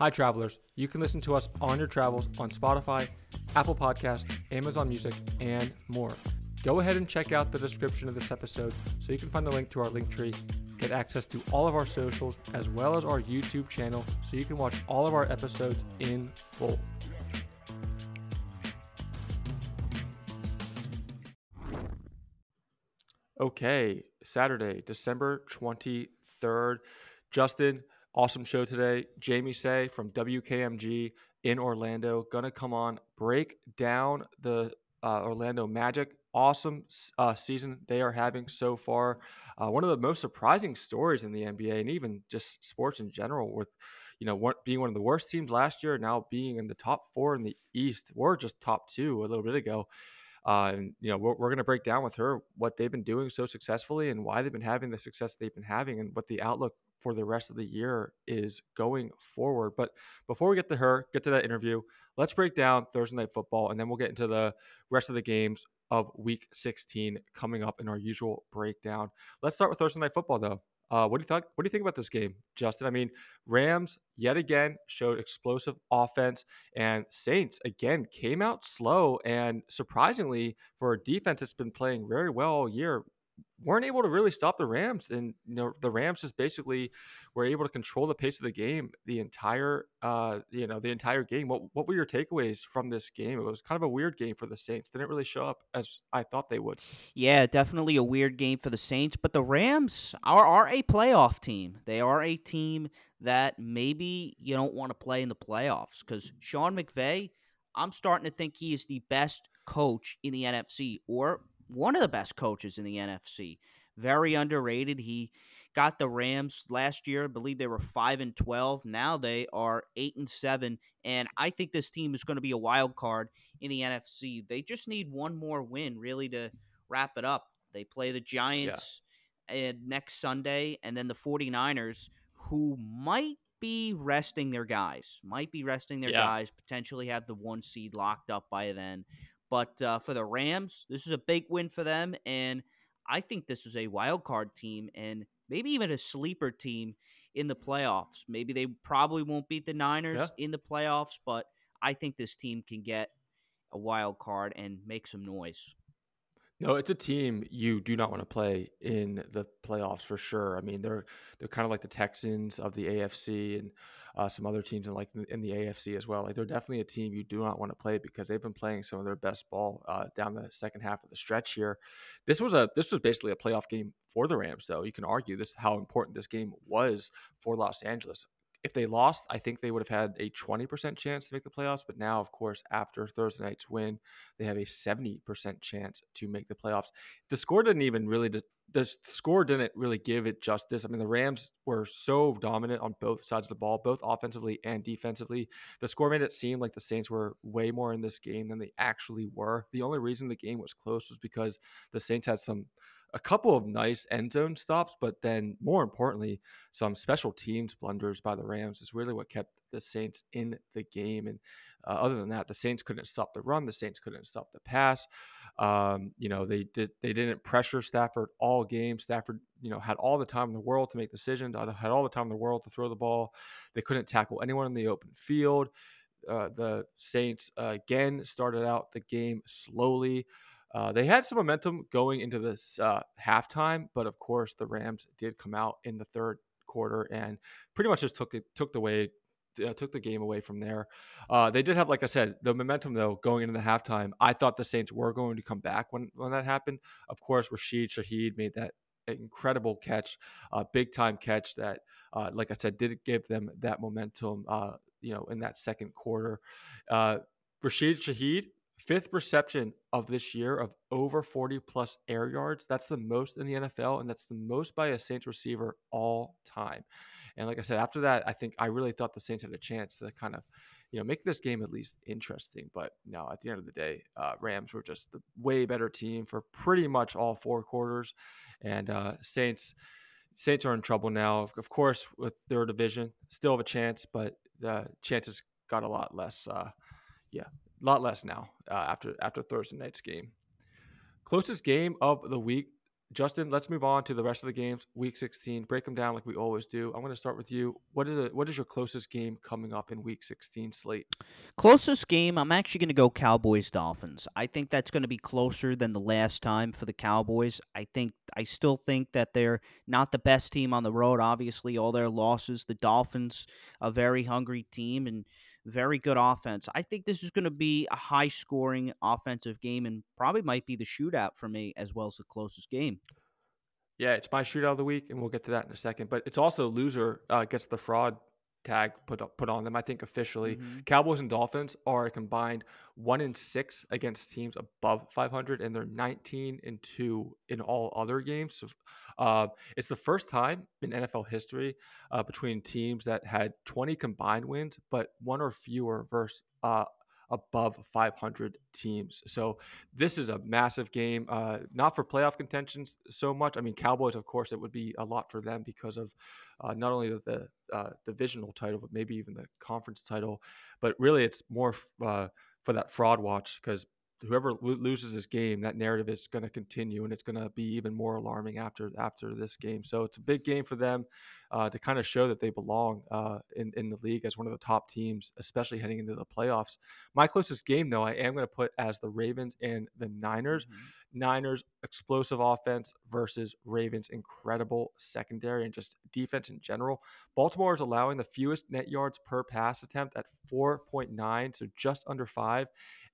Hi, travelers. You can listen to us on your travels on Spotify, Apple Podcast, Amazon Music, and more. Go ahead and check out the description of this episode so you can find the link to our link tree, get access to all of our socials, as well as our YouTube channel so you can watch all of our episodes in full. Okay, Saturday, December 23rd. Justin, awesome show today. Jamie Seh from WKMG in Orlando, gonna come on, break down the uh, Orlando Magic. Awesome uh, season they are having so far. Uh, one of the most surprising stories in the NBA and even just sports in general, with you know being one of the worst teams last year, now being in the top four in the East. We're just top two a little bit ago. Uh, and you know we're, we're going to break down with her what they've been doing so successfully and why they've been having the success they've been having and what the outlook for the rest of the year is going forward. But before we get to her, get to that interview, let's break down Thursday night football and then we'll get into the rest of the games of week 16 coming up in our usual breakdown. Let's start with Thursday night football though. Uh, what do you think? What do you think about this game, Justin? I mean, Rams yet again showed explosive offense, and Saints again came out slow. And surprisingly, for a defense that's been playing very well all year, weren't able to really stop the Rams, and you know the Rams just basically were able to control the pace of the game the entire uh, you know the entire game. What what were your takeaways from this game? It was kind of a weird game for the Saints. Didn't really show up as I thought they would. Yeah, definitely a weird game for the Saints, but the Rams are are a playoff team. They are a team that maybe you don't want to play in the playoffs because Sean McVay. I'm starting to think he is the best coach in the NFC, or one of the best coaches in the NFC. Very underrated. He got the Rams last year. I believe they were five and twelve. Now they are eight and seven. And I think this team is going to be a wild card in the NFC. They just need one more win, really, to wrap it up. They play the Giants yeah. next Sunday, and then the 49ers, who might be resting their guys, might be resting their yeah. guys, potentially have the one seed locked up by then. But uh, for the Rams, this is a big win for them, and I think this is a wild card team and maybe even a sleeper team in the playoffs. Maybe they probably won't beat the Niners yeah. in the playoffs, but I think this team can get a wild card and make some noise. No, it's a team you do not want to play in the playoffs for sure. I mean, they're they're kind of like the Texans of the AFC and uh, some other teams in like in the AFC as well. Like they're definitely a team you do not want to play because they've been playing some of their best ball uh, down the second half of the stretch here. This was a this was basically a playoff game for the Rams, though. You can argue this how important this game was for Los Angeles if they lost, I think they would have had a 20% chance to make the playoffs. But now, of course, after Thursday night's win, they have a 70% chance to make the playoffs. The score didn't even really, the score didn't really give it justice. I mean, the Rams were so dominant on both sides of the ball, both offensively and defensively. The score made it seem like the Saints were way more in this game than they actually were. The only reason the game was close was because the Saints had some a couple of nice end zone stops, but then more importantly, some special teams blunders by the Rams is really what kept the Saints in the game. And uh, other than that, the Saints couldn't stop the run, the Saints couldn't stop the pass. Um, you know, they did they didn't pressure Stafford all game. Stafford, you know, had all the time in the world to make decisions, had all the time in the world to throw the ball. They couldn't tackle anyone in the open field. Uh, the Saints uh, again started out the game slowly. Uh, they had some momentum going into this uh, halftime, but of course the Rams did come out in the third quarter and pretty much just took it took the way uh, took the game away from there. Uh, they did have, like I said, the momentum though going into the halftime. I thought the Saints were going to come back when when that happened. Of course, Rashid Shaheed made that incredible catch, uh, big time catch that, uh, like I said, did give them that momentum. Uh, you know, in that second quarter, uh, Rashid Shaheed fifth reception of this year of over 40 plus air yards. That's the most in the NFL, and that's the most by a Saints receiver all time. And like I said, after that, I think I really thought the Saints had a chance to kind of, you know, make this game at least interesting. But no, at the end of the day, uh, Rams were just the way better team for pretty much all four quarters, and uh, Saints. Saints are in trouble now. Of course, with their division, still have a chance, but the chances got a lot less. Uh, yeah, lot less now uh, after after Thursday night's game. Closest game of the week Justin, let's move on to the rest of the games. Week 16, break them down like we always do. I'm going to start with you. What is it? What is your closest game coming up in Week 16 slate? Closest game, I'm actually going to go Cowboys Dolphins. I think that's going to be closer than the last time for the Cowboys. I think I still think that they're not the best team on the road. Obviously, all their losses. The Dolphins, a very hungry team, and very good offense. I think this is going to be a high scoring offensive game and probably might be the shootout for me as well as the closest game. Yeah, it's my shootout of the week, and we'll get to that in a second. But it's also loser uh, gets the fraud tag put put on them. I think officially, mm-hmm. Cowboys and Dolphins are a combined one in six against teams above 500, and they're 19 and two in all other games. So, uh, it's the first time in NFL history uh, between teams that had 20 combined wins, but one or fewer versus uh, above 500 teams. So this is a massive game, uh, not for playoff contentions so much. I mean, Cowboys, of course, it would be a lot for them because of uh, not only the uh, divisional title, but maybe even the conference title. But really, it's more f- uh, for that fraud watch because whoever loses this game, that narrative is going to continue, and it's going to be even more alarming after after this game. So it's a big game for them uh, to kind of show that they belong uh, in in the league as one of the top teams, especially heading into the playoffs. My closest game, though, I am going to put as the Ravens and the Niners. Mm-hmm. Niners explosive offense versus Ravens incredible secondary and just defense in general. Baltimore is allowing the fewest net yards per pass attempt at 4.9, so just under five.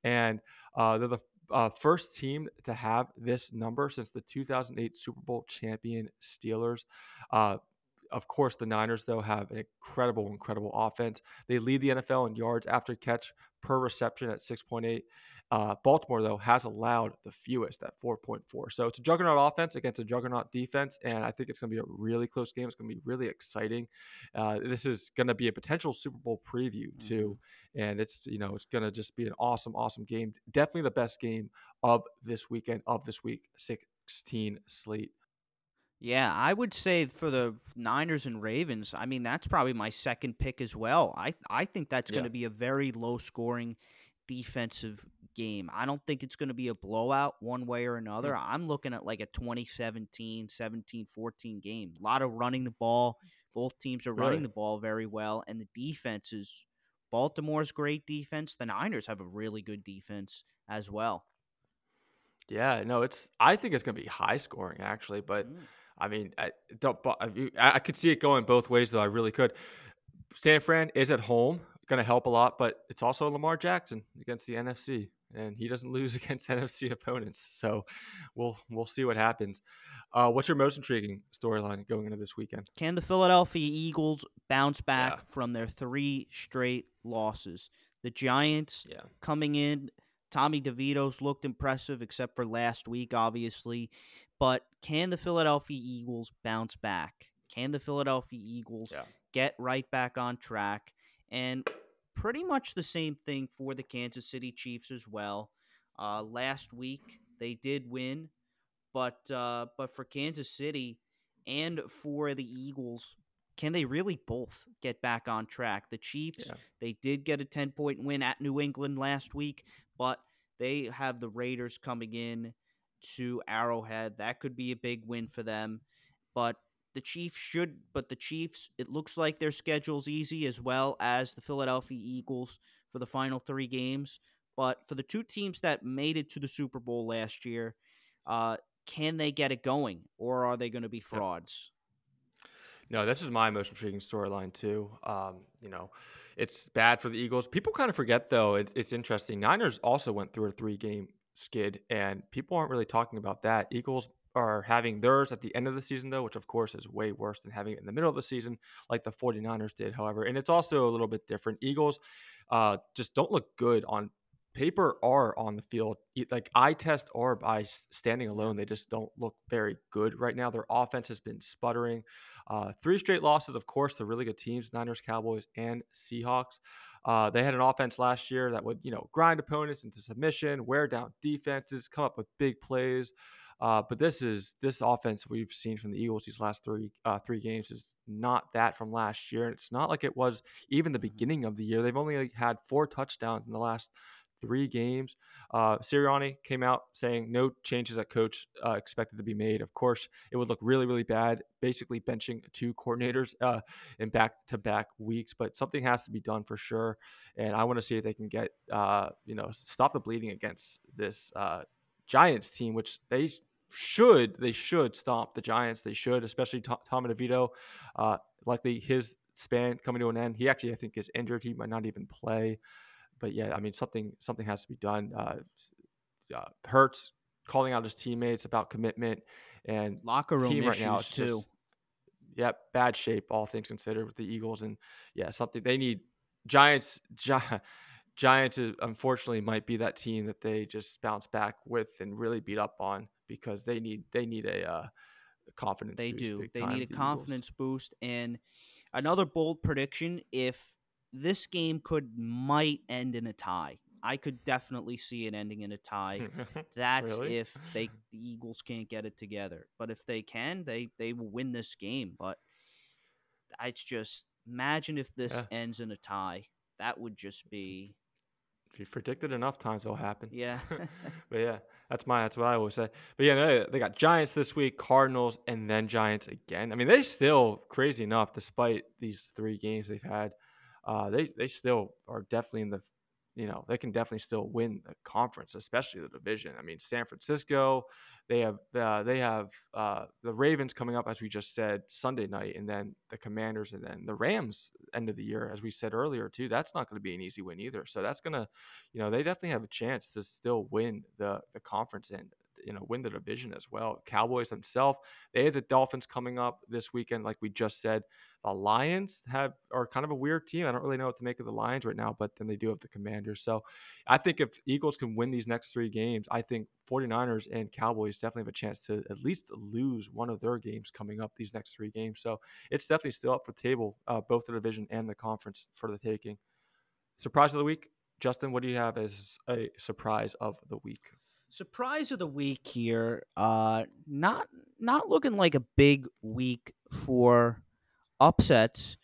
And uh, they're the uh, first team to have this number since the 2008 Super Bowl champion Steelers. Uh, of course, the Niners, though, have an incredible, incredible offense. They lead the NFL in yards after catch per reception at 6.8. Uh, Baltimore, though, has allowed the fewest at 4.4. So it's a juggernaut offense against a juggernaut defense, and I think it's going to be a really close game. It's going to be really exciting. Uh, this is going to be a potential Super Bowl preview too, mm-hmm. and it's you know it's going to just be an awesome, awesome game. Definitely the best game of this weekend of this week 16 slate. Yeah, I would say for the Niners and Ravens, I mean that's probably my second pick as well. I I think that's yeah. going to be a very low scoring defensive game. I don't think it's going to be a blowout one way or another. I'm looking at like a 2017, 17, 14 game. A lot of running the ball. Both teams are running the ball very well, and the defense is Baltimore's great defense. The Niners have a really good defense as well. Yeah, no, it's. I think it's going to be high scoring actually, but mm. I mean, I don't. I could see it going both ways, though. I really could. San Fran is at home, going to help a lot, but it's also Lamar Jackson against the NFC and he doesn't lose against NFC opponents. So we'll we'll see what happens. Uh, what's your most intriguing storyline going into this weekend? Can the Philadelphia Eagles bounce back yeah. from their three straight losses? The Giants yeah. coming in, Tommy DeVito's looked impressive, except for last week, obviously. But can the Philadelphia Eagles bounce back? Can the Philadelphia Eagles yeah. get right back on track? And pretty much the same thing for the Kansas City Chiefs as well. Uh, last week they did win, but uh, but for Kansas City and for the Eagles, can they really both get back on track? The Chiefs, yeah. they did get a 10 point win at New England last week, but they have the Raiders coming in to Arrowhead. That could be a big win for them. But the Chiefs should, but the Chiefs, it looks like their schedule's easy as well as the Philadelphia Eagles for the final three games. But for the two teams that made it to the Super Bowl last year, uh, can they get it going or are they going to be frauds? No, this is my most intriguing storyline too. Um, you know, it's bad for the Eagles. People kind of forget though. It, it's interesting. Niners also went through a three-game skid, and people aren't really talking about that. Eagles are having theirs at the end of the season, though, which of course is way worse than having it in the middle of the season, like the 49ers did, however. And it's also a little bit different. Eagles uh, just don't look good on paper or on the field. Like eye test or by standing alone, they just don't look very good right now. Their offense has been sputtering. Uh, three straight losses, of course, to really good teams Niners, Cowboys, and Seahawks. Uh, they had an offense last year that would, you know, grind opponents into submission, wear down defenses, come up with big plays. Uh, but this is this offense we've seen from the Eagles these last three uh, three games is not that from last year, and it's not like it was even the mm-hmm. beginning of the year. They've only had four touchdowns in the last three games. Uh, Sirianni came out saying no changes at coach uh, expected to be made. Of course, it would look really, really bad, basically benching two coordinators uh, in back to back weeks, but something has to be done for sure. And I want to see if they can get, uh, you know, stop the bleeding against this uh, Giants team, which they should they should stomp the Giants. They should, especially Tom, Tom DeVito. Uh, likely his span coming to an end. He actually, I think, is injured. He might not even play but yeah, I mean something something has to be done. Uh, uh, Hurts calling out his teammates about commitment and locker room issues right now too. Just, yep, bad shape, all things considered, with the Eagles, and yeah, something they need. Giants, Gi- Giants, uh, unfortunately, might be that team that they just bounce back with and really beat up on because they need they need a, uh, confidence. They do. They need a the confidence Eagles. boost and another bold prediction. If this game could might end in a tie. I could definitely see it ending in a tie. That's really? if they the Eagles can't get it together. But if they can, they they will win this game. But it's just imagine if this yeah. ends in a tie. That would just be if you predicted enough times it'll happen. Yeah. but yeah, that's my that's what I always say. But yeah, they, they got Giants this week, Cardinals, and then Giants again. I mean, they still crazy enough despite these three games they've had uh, they they still are definitely in the you know they can definitely still win the conference, especially the division. I mean, San Francisco, they have uh, they have uh, the Ravens coming up as we just said Sunday night, and then the Commanders, and then the Rams end of the year as we said earlier too. That's not going to be an easy win either. So that's gonna, you know, they definitely have a chance to still win the the conference and you know win the division as well. Cowboys themselves, they have the Dolphins coming up this weekend, like we just said. The Lions have are kind of a weird team. I don't really know what to make of the Lions right now, but then they do have the Commanders. So I think if Eagles can win these next three games, I think 49ers and Cowboys definitely have a chance to at least lose one of their games coming up these next three games. So it's definitely still up for the table, uh, both the division and the conference for the taking. Surprise of the week, Justin. What do you have as a surprise of the week? Surprise of the week here. Uh, not not looking like a big week for upsets,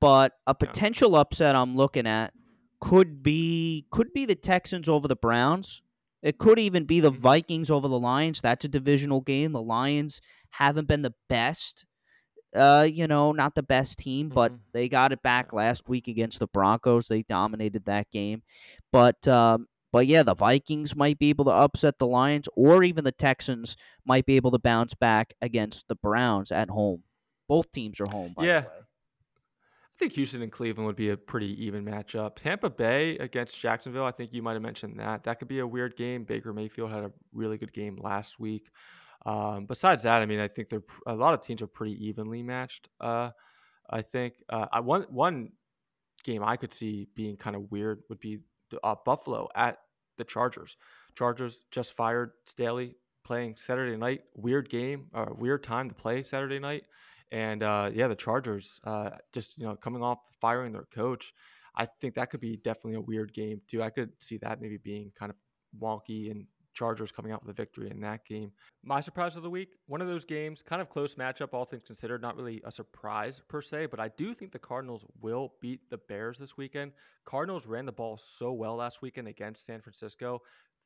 but a potential upset I'm looking at could be could be the Texans over the Browns. It could even be the mm-hmm. Vikings over the Lions. That's a divisional game. The Lions haven't been the best. Uh, you know, not the best team, but mm-hmm. they got it back last week against the Broncos. They dominated that game. But um, but yeah, the Vikings might be able to upset the Lions, or even the Texans might be able to bounce back against the Browns at home. Both teams are home. yeah. I think Houston and Cleveland would be a pretty even matchup. Tampa Bay against Jacksonville, I think you might have mentioned that. That could be a weird game. Baker Mayfield had a really good game last week. Um, besides that, I mean, I think they're a lot of teams are pretty evenly matched. Uh, I think uh, I one one game I could see being kind of weird would be uh, Buffalo at the Chargers. Chargers just fired Staley playing Saturday night. Weird game, uh, weird time to play Saturday night. And uh, yeah, the Chargers uh, just you know coming off firing their coach. I think that could be definitely a weird game too. I could see that maybe being kind of wonky and Chargers coming out with a victory in that game. My surprise of the week, one of those games, kind of close matchup, all things considered, not really a surprise per se, but I do think the Cardinals will beat the Bears this weekend. Cardinals ran the ball so well last weekend against San Francisco.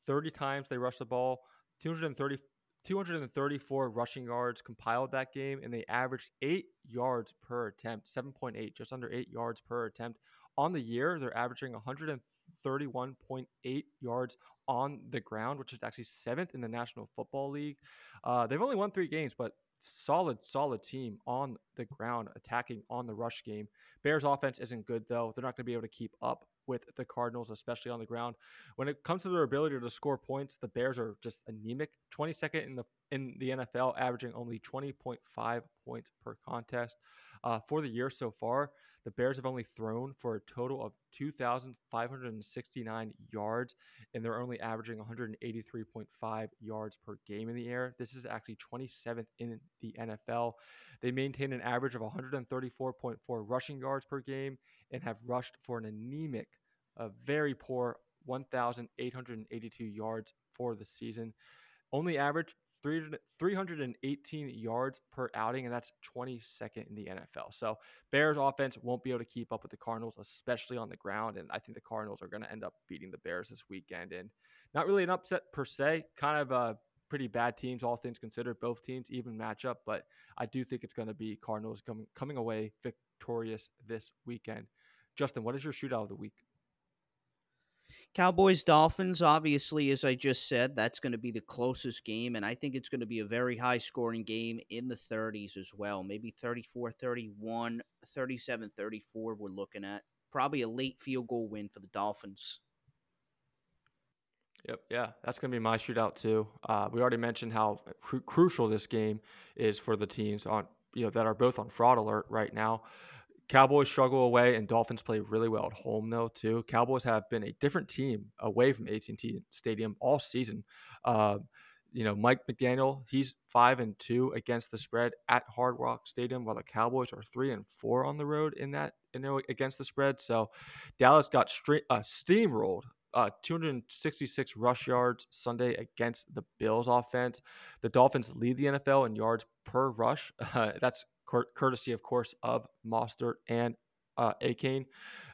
30 times they rushed the ball, 230 234 rushing yards compiled that game, and they averaged eight yards per attempt, 7.8, just under eight yards per attempt. On the year, they're averaging 131.8 yards on the ground, which is actually seventh in the National Football League. Uh, they've only won three games, but solid, solid team on the ground, attacking on the rush game. Bears offense isn't good though. They're not going to be able to keep up with the Cardinals, especially on the ground. When it comes to their ability to score points, the Bears are just anemic. 22nd in the in the NFL, averaging only 20.5 points per contest. Uh, for the year so far, the Bears have only thrown for a total of 2,569 yards, and they're only averaging 183.5 yards per game in the air. This is actually 27th in the NFL. They maintain an average of 134.4 rushing yards per game and have rushed for an anemic, a very poor 1,882 yards for the season. Only average 318 yards per outing, and that's 22nd in the NFL. So Bears offense won't be able to keep up with the Cardinals, especially on the ground. And I think the Cardinals are going to end up beating the Bears this weekend. And not really an upset per se, kind of a pretty bad teams, all things considered. Both teams even matchup, but I do think it's going to be Cardinals coming coming away victorious this weekend. Justin, what is your shootout of the week? Cowboys Dolphins, obviously, as I just said, that's going to be the closest game. And I think it's going to be a very high scoring game in the 30s as well. Maybe 34 31, 37 34, we're looking at. Probably a late field goal win for the Dolphins. Yep, yeah, that's going to be my shootout too. Uh, we already mentioned how cru- crucial this game is for the teams on you know that are both on fraud alert right now. Cowboys struggle away, and Dolphins play really well at home, though. Too, Cowboys have been a different team away from AT&T Stadium all season. Uh, you know, Mike McDaniel, he's five and two against the spread at Hard Rock Stadium, while the Cowboys are three and four on the road in that, you know, against the spread. So Dallas got uh, steamrolled. Uh, 266 rush yards Sunday against the Bills offense. The Dolphins lead the NFL in yards per rush. Uh, that's courtesy, of course, of Mostert and uh, Achane.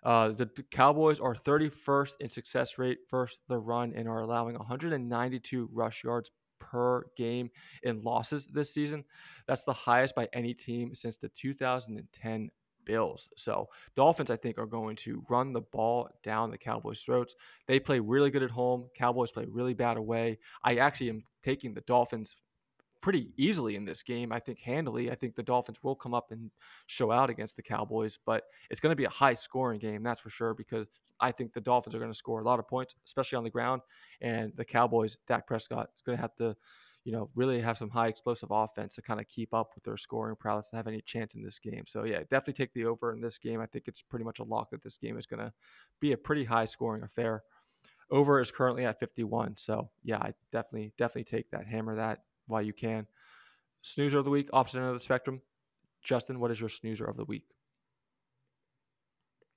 Uh, the, the, Cowboys are 31st in success rate versus the run and are allowing 192 rush yards per game in losses this season. That's the highest by any team since the 2010 Bills. So Dolphins, I think, are going to run the ball down the Cowboys' throats. They play really good at home. Cowboys play really bad away. I actually am taking the Dolphins pretty easily in this game. I think handily. I think the Dolphins will come up and show out against the Cowboys, but it's going to be a high scoring game, that's for sure, because I think the Dolphins are going to score a lot of points, especially on the ground. And the Cowboys, Dak Prescott, is going to have to, you know, really have some high explosive offense to kind of keep up with their scoring prowess to have any chance in this game. So, yeah, definitely take the over in this game. I think it's pretty much a lock that this game is going to be a pretty high scoring affair. Over is currently at 51. So, yeah, I definitely, definitely take that, hammer that while you can. Snoozer of the week, opposite end of the spectrum. Justin, what is your snoozer of the week?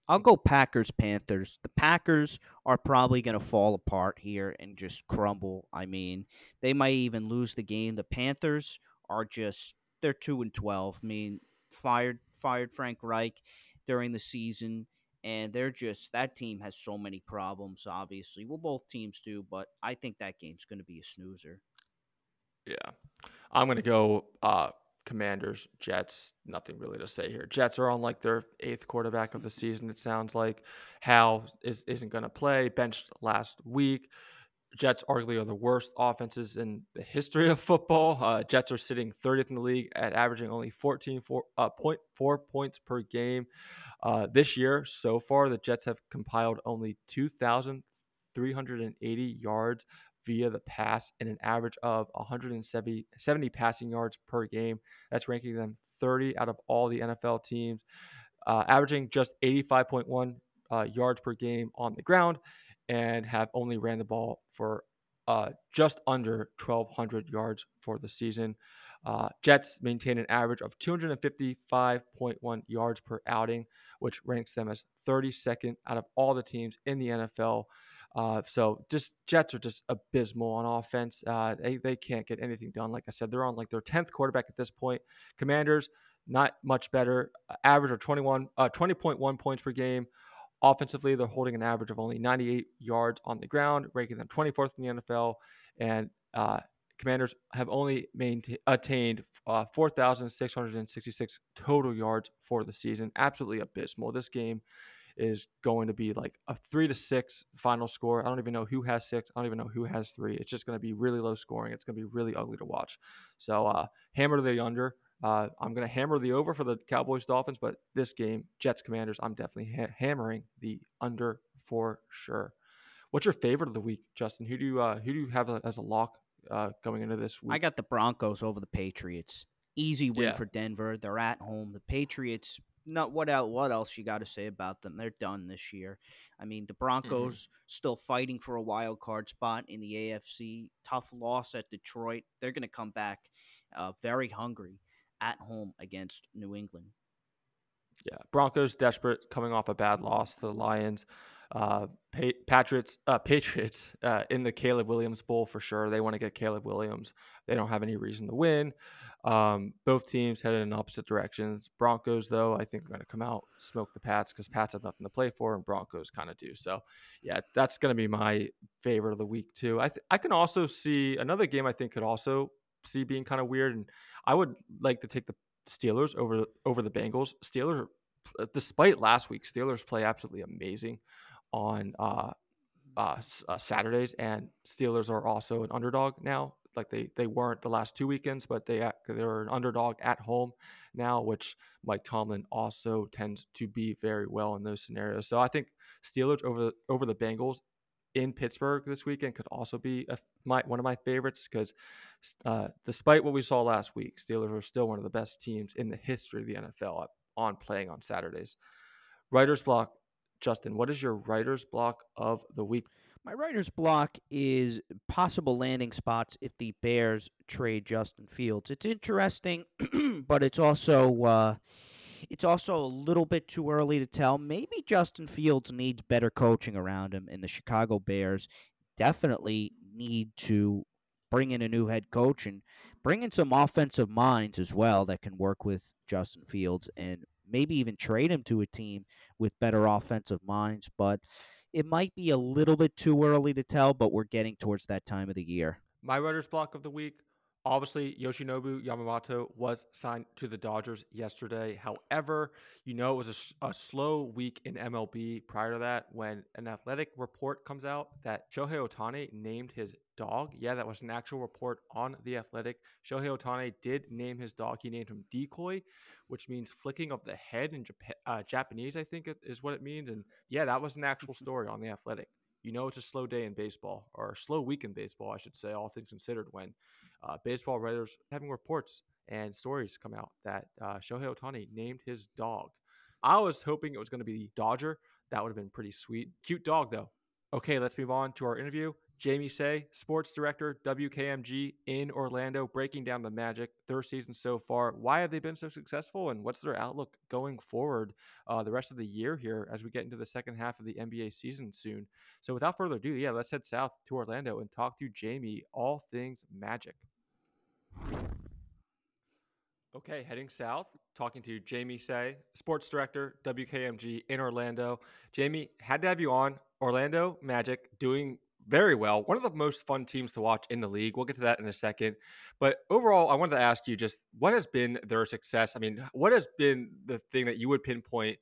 I'll go Packers Panthers. The Packers are probably going to fall apart here and just crumble. I mean, they might even lose the game. The Panthers are just they're 2 and 12. I mean, fired fired Frank Reich during the season and they're just that team has so many problems obviously. Well, both teams do, but I think that game's going to be a snoozer. Yeah. I'm going to go uh, Commanders, Jets. Nothing really to say here. Jets are on like their eighth quarterback of the season, it sounds like. Hal is, isn't going to play, benched last week. Jets arguably are the worst offenses in the history of football. Uh, Jets are sitting 30th in the league at averaging only 14 four, uh, point, points per game. Uh, this year, so far, the Jets have compiled only 2,380 yards via the pass and an average of 170 70 passing yards per game. That's ranking them 30 out of all the NFL teams, uh, averaging just 85.1 uh, yards per game on the ground, and have only ran the ball for uh, just under 1,200 yards for the season. Uh, Jets maintain an average of 255.1 yards per outing, which ranks them as 32nd out of all the teams in the NFL. Uh, so just Jets are just abysmal on offense. Uh, they they can't get anything done. Like I said, they're on like their tenth quarterback at this point. Commanders not much better. Uh, average of 21, uh, 20.1 points per game. Offensively, they're holding an average of only 98 yards on the ground, ranking them 24th in the NFL. And uh, Commanders have only maintained attained uh, 4,666 total yards for the season. Absolutely abysmal. This game is going to be like a three to six final score. I don't even know who has six. I don't even know who has three. It's just going to be really low scoring. It's going to be really ugly to watch. So uh, hammer the under. Uh, I'm going to hammer the over for the Cowboys Dolphins, but this game, Jets Commanders, I'm definitely ha- hammering the under for sure. What's your favorite of the week, Justin? Who do you uh, who do you have as a lock uh, going into this week? I got the Broncos over the Patriots. Easy win yeah. for Denver. They're at home. The Patriots not what else what else you got to say about them they're done this year i mean the mm-hmm. broncos mm-hmm. still fighting for a wild card spot in the afc tough loss at detroit they're going to come back uh, very hungry at home against new england yeah broncos desperate coming off a bad loss to the lions uh, Patriots, uh, Patriots uh, in the Caleb Williams Bowl for sure. They want to get Caleb Williams. They don't have any reason to win. Um, both teams headed in opposite directions. Broncos, though, I think are going to come out smoke the Pats because Pats have nothing to play for, and Broncos kind of do. So, yeah, that's going to be my favorite of the week too. I th- I can also see another game. I think could also see being kind of weird, and I would like to take the Steelers over over the Bengals. Steelers, despite last week, Steelers play absolutely amazing on uh, uh, uh, Saturdays, and Steelers are also an underdog now. Like they they weren't the last two weekends, but they they're an underdog at home now, which Mike Tomlin also tends to be very well in those scenarios. So I think Steelers over over the Bengals in Pittsburgh this weekend could also be a, my one of my favorites because uh, despite what we saw last week, Steelers are still one of the best teams in the history of the NFL on playing on Saturdays. Writer's block, Justin. What is your writer's block of the week? My writer's block is possible landing spots if the Bears trade Justin Fields. It's interesting, but it's also uh, it's also a little bit too early to tell. Maybe Justin Fields needs better coaching around him, and the Chicago Bears definitely need to bring in a new head coach and bring in some offensive minds as well that can work with Justin Fields and maybe even trade him to a team with better offensive minds. But it might be a little bit too early to tell, but we're getting towards that time of the year. My writer's block of the week. Obviously, Yoshinobu Yamamoto was signed to the Dodgers yesterday. However, you know it was a, a, slow week in MLB prior to that when an athletic report comes out that Shohei Ohtani named his dog. Yeah, that was an actual report on The Athletic. Shohei Ohtani did name his dog. He named him Decoy, which means flicking of the head in Jap- uh, Japanese, I think is what it means. And yeah, that was an actual story on The Athletic. You know, it's a slow day in baseball, or a slow week in baseball, I should say, all things considered, when uh, baseball writers having reports and stories come out that uh, Shohei Ohtani named his dog. I was hoping it was going to be the Dodger. That would have been pretty sweet. Cute dog, though. Okay, let's move on to our interview. Jamie Seh, sports director, WKMG in Orlando, breaking down the Magic, their season so far. Why have they been so successful, and what's their outlook going forward uh, the rest of the year here as we get into the second half of the NBA season soon? So, without further ado, yeah, let's head south to Orlando and talk to Jamie, all things Magic. Okay, heading south, talking to Jamie Seh, sports director, WKMG in Orlando. Jamie, had to have you on. Orlando Magic doing very well. One of the most fun teams to watch in the league. We'll get to that in a second. But overall, I wanted to ask you just what has been their success? I mean, what has been the thing that you would pinpoint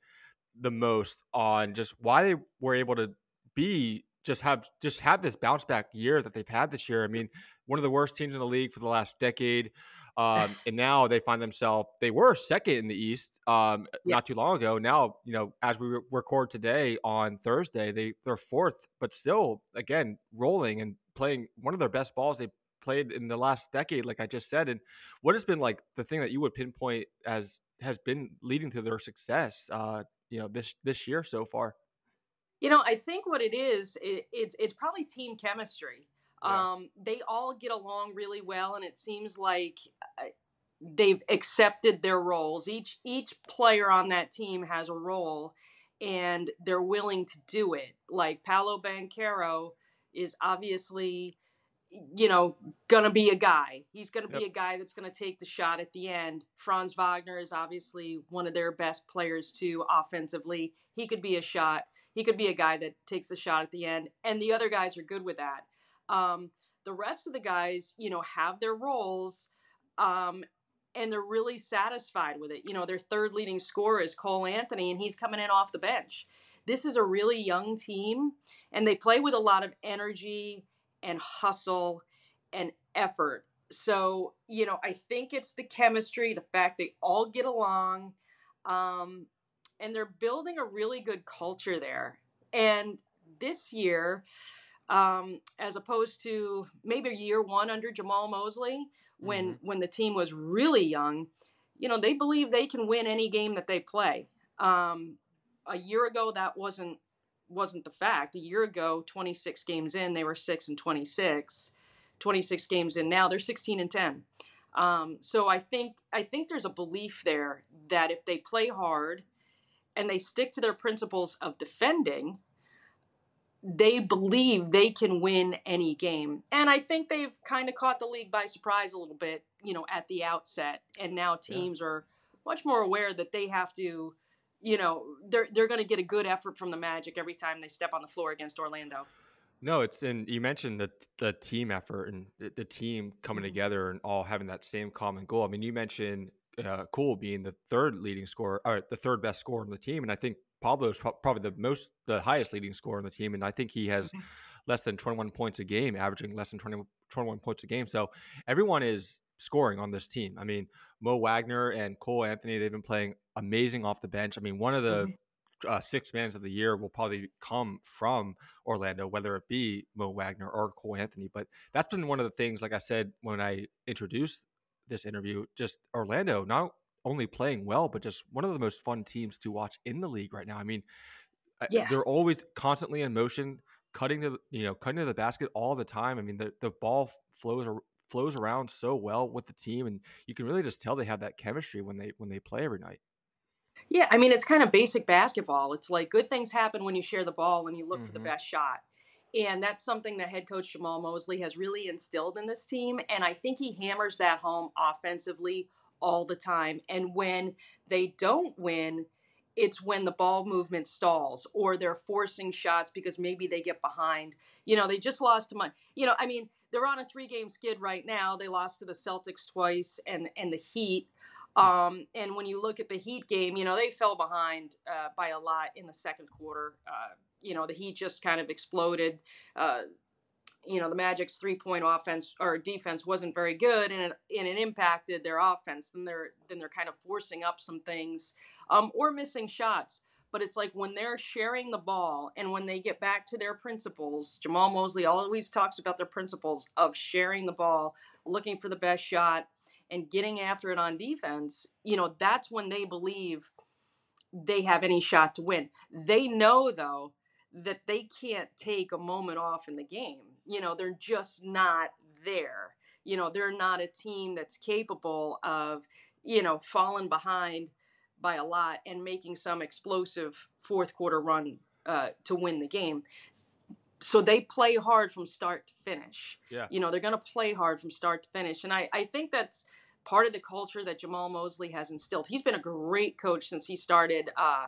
the most on just why they were able to be just have just have this bounce back year that they've had this year. I mean, one of the worst teams in the league for the last decade. Um, and now they find themselves they were second in the East um, yeah. not too long ago. Now you know as we record today on Thursday, they they're fourth, but still again rolling and playing one of their best balls they played in the last decade, like I just said. And what has been like the thing that you would pinpoint as has been leading to their success, uh, you know, this this year so far? You know, I think what it is, it, it's it's probably team chemistry. Yeah. Um, they all get along really well, and it seems like uh, they've accepted their roles. Each each player on that team has a role, and they're willing to do it. Like Paolo Banchero is obviously, you know, gonna be a guy. He's gonna yep. be a guy that's gonna take the shot at the end. Franz Wagner is obviously one of their best players too, offensively. He could be a shot. He could be a guy that takes the shot at the end, and the other guys are good with that. Um, the rest of the guys, you know, have their roles, um, and they're really satisfied with it. You know, their third leading scorer is Cole Anthony, and he's coming in off the bench. This is a really young team, and they play with a lot of energy and hustle and effort. So, you know, I think it's the chemistry, the fact they all get along, um, and they're building a really good culture there. And this year, um, as opposed to maybe year one under Jamahl Mosley when mm-hmm. when the team was really young. You know, they believe they can win any game that they play. Um, a year ago, that wasn't wasn't the fact. A year ago, 26 games in, they were six and 26. 26 games in now, they're 16 and 10. Um, so I think I think there's a belief there that if they play hard and they stick to their principles of defending, they believe they can win any game. And I think they've kind of caught the league by surprise a little bit, you know, at the outset. And now teams yeah. are much more aware that they have to, you know, they're they're going to get a good effort from the Magic every time they step on the floor against Orlando. No, it's and you mentioned the the team effort and the, the team coming mm-hmm. together and all having that same common goal. I mean, you mentioned uh, Cole being the third leading scorer, or the third best scorer on the team, and I think Pablo's probably the most, the highest leading scorer on the team, and I think he has mm-hmm. less than 21 points a game, averaging less than 20, 21 points a game. So everyone is scoring on this team. I mean, Mo Wagner and Cole Anthony, they've been playing amazing off the bench. I mean, one of the mm-hmm. uh, six mans of the year will probably come from Orlando, whether it be Mo Wagner or Cole Anthony. But that's been one of the things, like I said when I introduced this interview, just Orlando not only playing well, but just one of the most fun teams to watch in the league right now. I mean, yeah. they're always constantly in motion, cutting to you know cutting to the basket all the time. I mean, the the ball flows flows around so well with the team, and you can really just tell they have that chemistry when they when they play every night. Yeah, I mean, it's kind of basic basketball. It's like good things happen when you share the ball and you look mm-hmm. for the mm-hmm. best shot. And that's something that head coach Jamahl Mosley has really instilled in this team. And I think he hammers that home offensively all the time. And when they don't win, it's when the ball movement stalls or they're forcing shots because maybe they get behind. You know, they just lost to my, you know, I mean, they're on a three game skid right now. They lost to the Celtics twice and and the Heat. Um, and when you look at the Heat game, you know, they fell behind uh, by a lot in the second quarter. Uh, you know, the Heat just kind of exploded. Uh, you know the Magic's three point offense or defense wasn't very good, and it, and it impacted their offense. Then they're then they're kind of forcing up some things um, or missing shots. But it's like when they're sharing the ball and when they get back to their principles, Jamahl Mosley always talks about their principles of sharing the ball, looking for the best shot, and getting after it on defense. You know that's when they believe they have any shot to win. They know though that they can't take a moment off in the game. You know, they're just not there. You know, they're not a team that's capable of, you know, falling behind by a lot and making some explosive fourth quarter run uh, to win the game. So they play hard from start to finish. Yeah. You know, they're going to play hard from start to finish. And I, I think that's part of the culture that Jamahl Mosley has instilled. He's been a great coach since he started uh,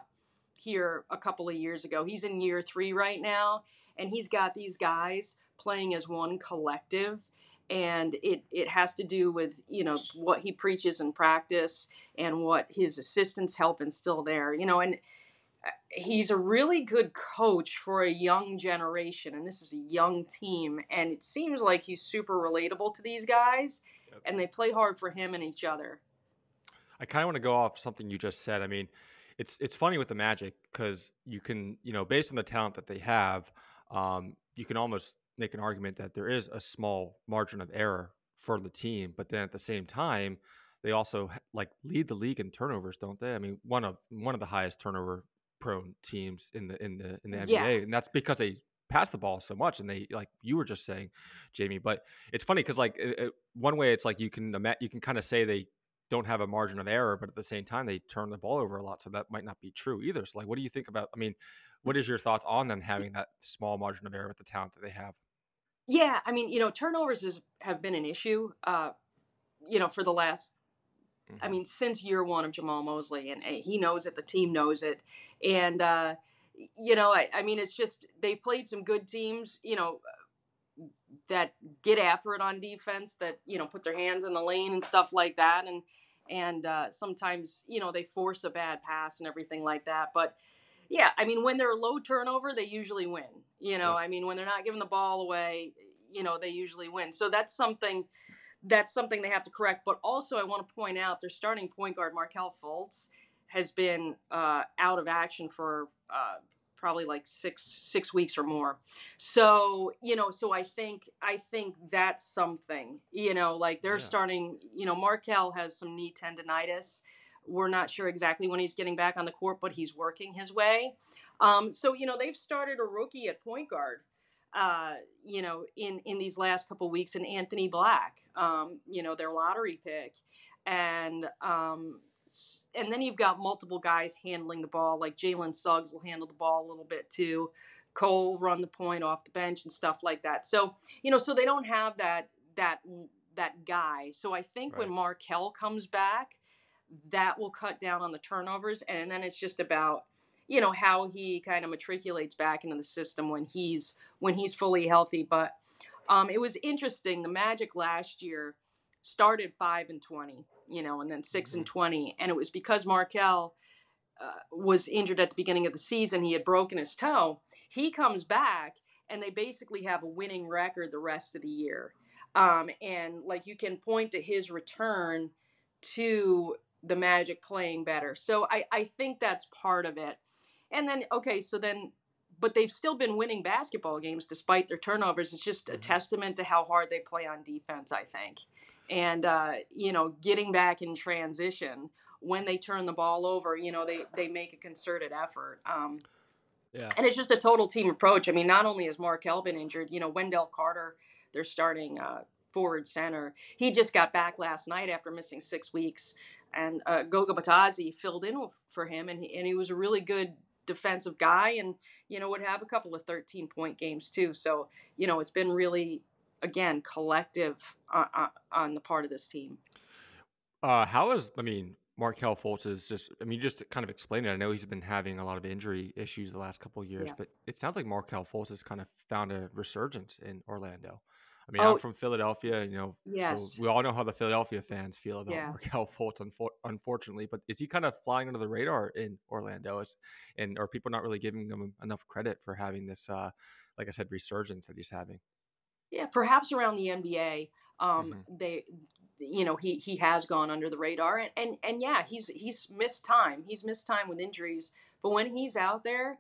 here a couple of years ago. He's in year three right now, and he's got these guys playing as one collective. And it, it has to do with you know what he preaches in practice and what his assistants help instill there. You know, and uh, he's a really good coach for a young generation, and this is a young team. And it seems like he's super relatable to these guys, yep. and they play hard for him and each other. I kind of want to go off something you just said. I mean, it's it's funny with the Magic because you can you know based on the talent that they have, um, you can almost make an argument that there is a small margin of error for the team, but then at the same time, they also like lead the league in turnovers, don't they? I mean, one of one of the highest turnover prone teams in the in the in the NBA, yeah. and that's because they pass the ball so much and they like you were just saying jamie but it's funny because like it, it, one way it's like you can you can kind of say they don't have a margin of error, but at the same time they turn the ball over a lot, so that might not be true either. So, like, what do you think about? I mean, what is your thoughts on them having that small margin of error with the talent that they have? Yeah, I mean, you know, turnovers is, have been an issue, uh, you know, for the last, mm-hmm. I mean, since year one of Jamahl Mosley, and uh, he knows it, the team knows it, and uh, you know, I, I mean, it's just they've played some good teams, you know, that get after it on defense, that you know put their hands in the lane and stuff like that, and and uh, sometimes you know they force a bad pass and everything like that. But yeah, I mean when they're low turnover, they usually win. You know, yeah. I mean when they're not giving the ball away, you know they usually win. So that's something that's something they have to correct. But also I want to point out their starting point guard Markelle Fultz has been uh, out of action for uh, probably like six six weeks or more. So you know so i think i think that's something you know like they're yeah. starting you know markelle has some knee tendonitis. We're not sure exactly when he's getting back on the court but he's working his way. Um, so you know they've started a rookie at point guard uh, you know in in these last couple weeks and anthony black um, you know their lottery pick. And um, and then you've got multiple guys handling the ball, like Jalen Suggs will handle the ball a little bit too. Cole run the point off the bench and stuff like that. So you know, so they don't have that that that guy. So I think right. when Markelle comes back, that will cut down on the turnovers, and then it's just about you know how he kind of matriculates back into the system when he's when he's fully healthy. But um, it was interesting. The Magic last year started five and twenty, you know, and then 6 mm-hmm. and twenty, and it was because Markelle uh, was injured at the beginning of the season. He had broken his toe. He comes back, and they basically have a winning record the rest of the year. Um, and like you can point to his return to the Magic playing better. So I, I think that's part of it. And then, okay, so then, but they've still been winning basketball games despite their turnovers. It's just a mm-hmm. testament to how hard they play on defense, I think. And, uh, you know, getting back in transition when they turn the ball over, you know, they, they make a concerted effort. Um, yeah. And it's just a total team approach. I mean, not only has Markelle been injured, you know, Wendell Carter, they're starting uh, forward center. He just got back last night after missing six weeks, and uh, Goga Bitadze filled in for him, and he, and he was a really good defensive guy, and you know would have a couple of 13 point games too. So you know it's been really again collective on, uh, uh, on the part of this team. Uh, how is I mean Markelle Fultz is just, I mean, just to kind of explain it. I know he's been having a lot of injury issues the last couple of years, yeah. but it sounds like Markelle Fultz has kind of found a resurgence in Orlando. I mean, oh, I'm from Philadelphia, you know, yes. so we all know how the Philadelphia fans feel about yeah. Markelle Fultz, unfor- unfortunately. But is he kind of flying under the radar in Orlando? Is, and are people not really giving him enough credit for having this, uh, like I said, resurgence that he's having? Yeah, perhaps around the NBA, um, mm-hmm. they you know he he has gone under the radar and, and and yeah he's he's missed time he's missed time with injuries but when he's out there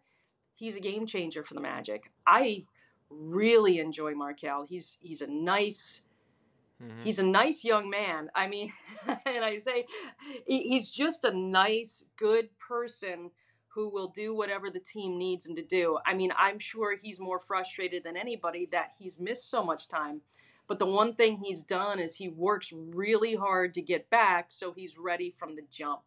he's a game changer for the magic i really enjoy markelle he's he's a nice mm-hmm. he's a nice young man i mean and i say he's just a nice good person who will do whatever the team needs him to do i mean i'm sure he's more frustrated than anybody that he's missed so much time but the one thing he's done is he works really hard to get back so he's ready from the jump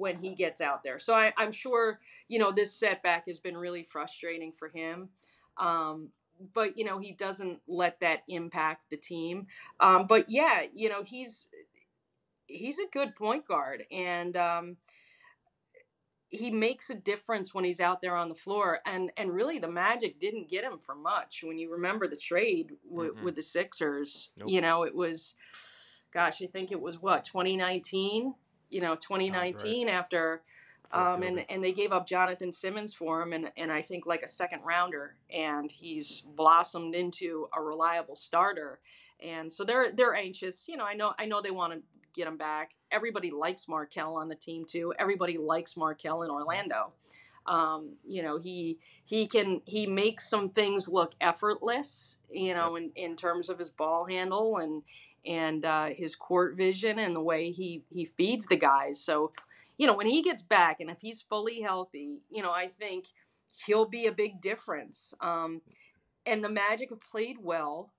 when he gets out there. So I, am sure, you know, this setback has been really frustrating for him. Um, but, you know, he doesn't let that impact the team. Um, but yeah, you know, he's he's a good point guard. And um, he makes a difference when he's out there on the floor and and really the magic didn't get him for much when you remember the trade w- mm-hmm. with the sixers nope. you know it was gosh i think it was what 2019 you know 2019 right. after um, and and they gave up Jonathan Simmons for him, and, and I think like a second rounder, and he's blossomed into a reliable starter, and so they're they're anxious. You know, I know I know they want to get him back. Everybody likes Markelle on the team too. Everybody likes Markelle in Orlando. Um, you know, he he can he makes some things look effortless. You know, in in terms of his ball handle and and uh, his court vision and the way he he feeds the guys. So, you know, when he gets back and if he's fully healthy, you know, I think he'll be a big difference. Um, and the Magic have played well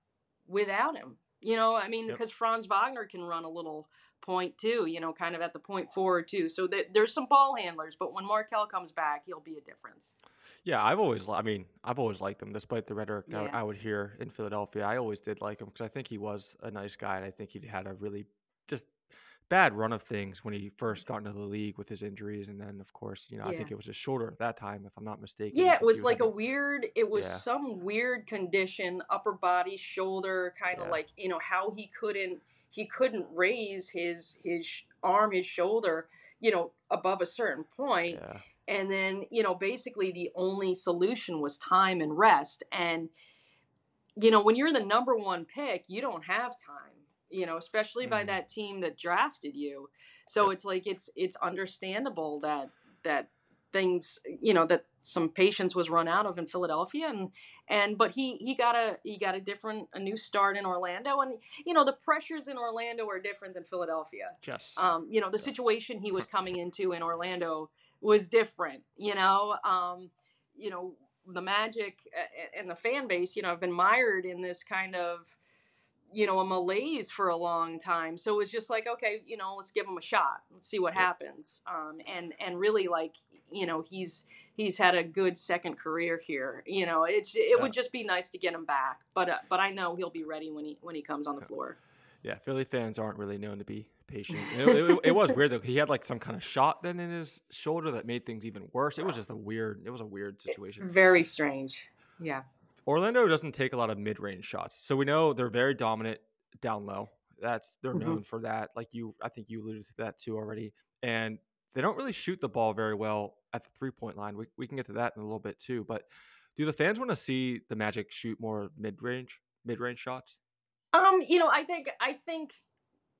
without him. You know, I mean, yep. because Franz Wagner can run a little point too, you know, kind of at the four or two. So th- there's some ball handlers, but when Markelle comes back, he'll be a difference. Yeah, I've always, I mean, I've always liked him, despite the rhetoric yeah. I, I, would hear in Philadelphia. I always did like him because I think he was a nice guy, and I think he had a really just bad run of things when he first got into the league with his injuries, and then of course, you know, yeah. I think it was a shoulder at that time, if I'm not mistaken. Yeah, it was, like a weird. It was yeah. some weird condition, upper body, shoulder, kind of like you know how he couldn't he couldn't raise his his arm, his shoulder, you know, above a certain point. Yeah. And then, you know, basically the only solution was time and rest. And, you know, when you're the number one pick, you don't have time, you know, especially mm. by that team that drafted you. So it's like it's it's understandable that that things you know that some patience was run out of in Philadelphia and and but he he got a he got a different a new start in Orlando and you know the pressures in Orlando are different than Philadelphia. Yes. Um you know the situation he was coming into in Orlando was different, you know. Um you know the Magic and the fan base, you know, have been mired in this kind of you know a malaise for a long time so it's just like okay you know let's give him a shot let's see what happens um, and and really like you know he's he's had a good second career here you know it's it yeah. would just be nice to get him back but uh, but i know he'll be ready when he when he comes on the floor yeah philly fans aren't really known to be patient it, it, it, was weird though he had like some kind of shot then in his shoulder that made things even worse it was just a weird it was a weird situation very strange yeah Orlando doesn't take a lot of mid-range shots, so we know they're very dominant down low. That's they're mm-hmm. known for that. Like you, I think you alluded to that too already. And they don't really shoot the ball very well at the three-point line. We we can get to that in a little bit too. But do the fans want to see the Magic shoot more mid-range mid-range shots? Um, you know, I think I think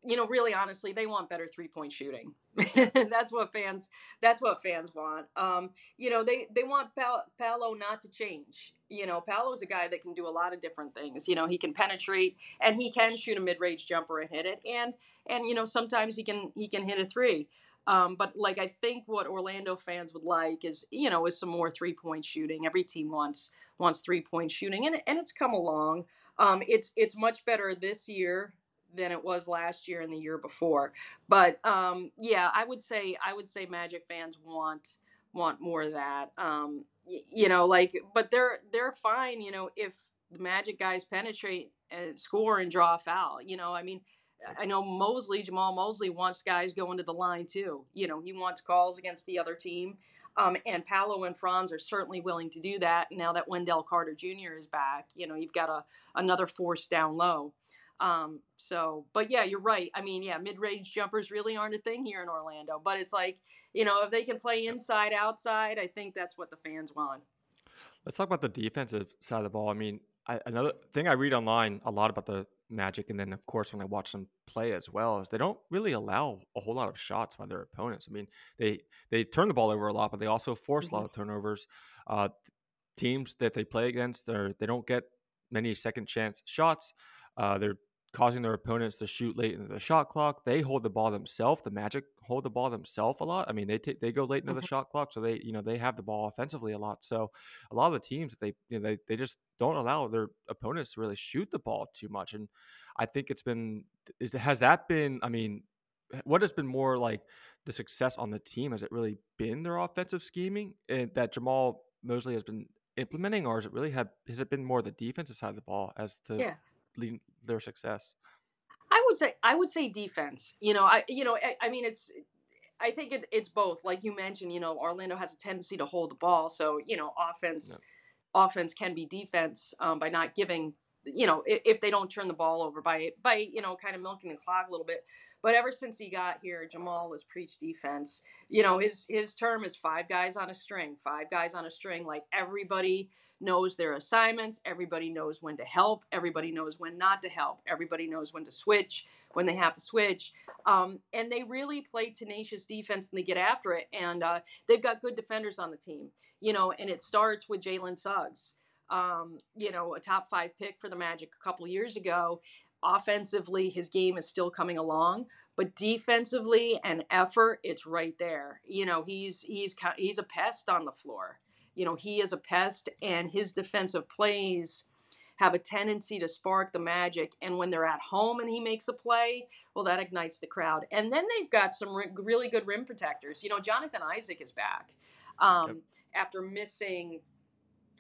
you know, really honestly, they want better three point shooting. that's what fans. That's what fans want. Um, you know, they they want Pal- Paolo not to change. You know, Paolo's a guy that can do a lot of different things. You know, he can penetrate and he can shoot a mid range jumper and hit it, and and you know sometimes he can he can hit a three. Um, but like I think what Orlando fans would like is you know is some more three point shooting. Every team wants wants three point shooting, and and it's come along. Um, it's it's much better this year than it was last year and the year before. But um, yeah, I would say I would say Magic fans want want more of that. Um, y- you know, like, but they're they're fine. You know, if the Magic guys penetrate and score and draw a foul. You know, I mean. I know Mosley, Jamahl Mosley wants guys going to the line too. You know, he wants calls against the other team. Um, and Paolo and Franz are certainly willing to do that now that Wendell Carter Jr. is back. You know, you've got a another force down low. Um, so, but yeah, you're right. I mean, yeah, mid range jumpers really aren't a thing here in Orlando, but it's like, you know, if they can play inside, outside, I think that's what the fans want. Let's talk about the defensive side of the ball. I mean, I, another thing I read online a lot about the Magic, and then of course when I watch them play as well, is they don't really allow a whole lot of shots by their opponents. I mean, they they turn the ball over a lot, but they also force mm-hmm. a lot mm-hmm. of turnovers. Uh, teams that they play against, they they don't get many second chance shots. Uh, they're causing their opponents to shoot late into the shot clock. They hold the ball themselves. The Magic hold the ball themselves a lot. I mean, they take they go late into the mm-hmm. shot clock, so they you know they have the ball offensively a lot. So a lot of the teams they you know they they just don't allow their opponents to really shoot the ball too much. And I think it's been is has that been I mean, what has been more like the success on the team? Has it really been their offensive scheming and that Jamahl Mosley has been implementing, or has it really have has it been more the defensive side of the ball as to yeah lead their success? I would say I would say defense. You know, I you know I, I mean it's I think it, it's both. Like you mentioned, you know, Orlando has a tendency to hold the ball, so you know, offense offense can be defense um, by not giving you know, if, if, they don't turn the ball over by by you know kind of milking the clock a little bit. But ever since he got here, Jamahl has preached defense. You know, his his term is five guys on a string, five guys on a string. Like everybody knows their assignments. Everybody knows when to help. Everybody knows when not to help. Everybody knows when to switch, when they have to switch. Um, and they really play tenacious defense and they get after it. And uh, they've got good defenders on the team, you know, and it starts with Jalen Suggs um, you know, a top five pick for the Magic a couple years ago. Offensively, his game is still coming along, but defensively and effort, it's right there. You know, he's he's he's a pest on the floor. You know, he is a pest, and his defensive plays have a tendency to spark the magic. And when they're at home and he makes a play, well, that ignites the crowd. And then they've got some re- really good rim protectors. You know, Jonathan Isaac is back um, yep. after missing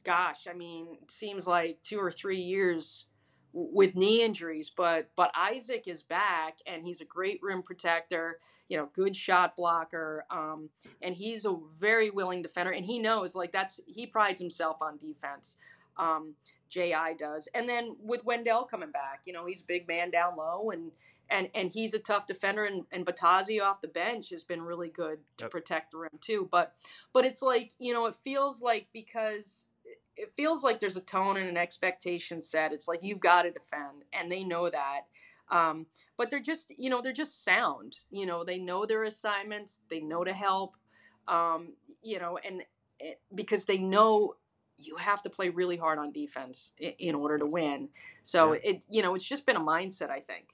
gosh, I mean, seems like two or three years with knee injuries, but but Isaac is back and he's a great rim protector, you know, good shot blocker, um, and he's a very willing defender, and he knows like that's he prides himself on defense. Um, Ji does, and then with Wendell coming back, you know, he's a big man down low, and and and he's a tough defender, and and Bitadze off the bench has been really good to yep. protect the rim too. But but it's like you know, it feels like because it feels like there's a tone and an expectation set. It's like you've got to defend, and they know that. Um, but they're just, you know, they're just sound. You know, they know their assignments. They know to help. Um, you know, and it, because they know you have to play really hard on defense in, in order to win. So yeah. it, you know, it's just been a mindset. I think.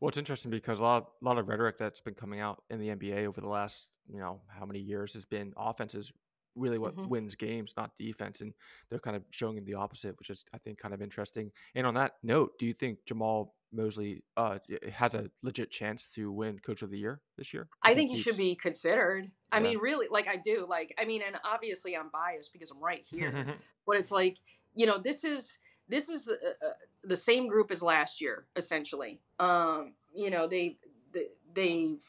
Well, it's interesting because a lot, a lot of rhetoric that's been coming out in the NBA over the last, you know, how many years has been offenses really what Mhm. wins games, not defense. And they're kind of showing the opposite, which is I think kind of interesting. And on that note, do you think Jamahl Mosley uh, has a legit chance to win Coach of the Year this year? You I think he should be considered. I Yeah. mean, really, like I do. Like, I mean, and obviously I'm biased because I'm right here. but it's like, you know, this is this is the, uh, uh, the same group as last year, essentially. Um, you know, they they they've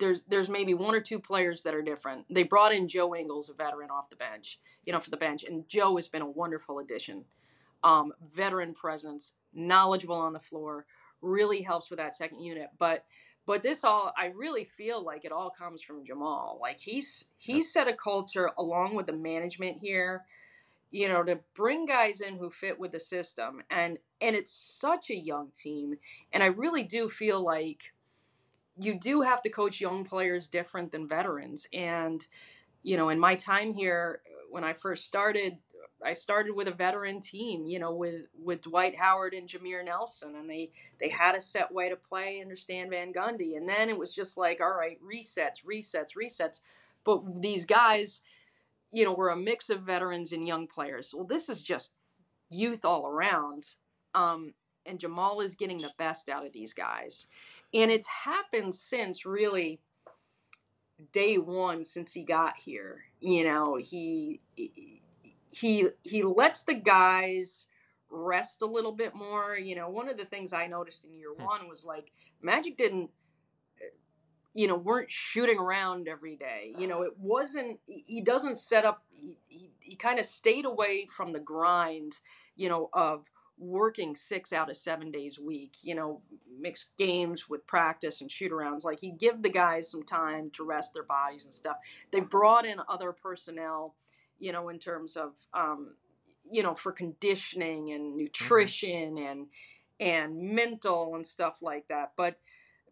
there's there's maybe one or two players that are different. They brought in Joe Ingles, a veteran off the bench, you know, for the bench, and Joe has been a wonderful addition. Um, veteran presence, knowledgeable on the floor, really helps with that second unit. But but this all I really feel like it all comes from Jamahl. Like he's he's set a culture along with the management here, you know, to bring guys in who fit with the system. And and it's such a young team. And I really do feel like you do have to coach young players different than veterans. And, you know, in my time here, when I first started, I started with a veteran team, you know, with with Dwight Howard and Jameer Nelson, and they they had a set way to play under Stan Van Gundy, and then it was just like, all right, resets, resets, resets. But these guys, you know, were a mix of veterans and young players. Well, this is just youth all around, um, and Jamahl is getting the best out of these guys, and it's happened since really day one since he got here. You know, he he he lets the guys rest a little bit more. You know, one of the things I noticed in year Hmm. one was like Magic didn't you know weren't shooting around every day you know it wasn't he he doesn't set up he, he, he kind of stayed away from the grind you know of working six out of seven days a week you know mixed games with practice and shoot arounds like he give the guys some time to rest their bodies and stuff. They brought in other personnel you know in terms of um, you know for conditioning and nutrition and and mental and stuff like that. But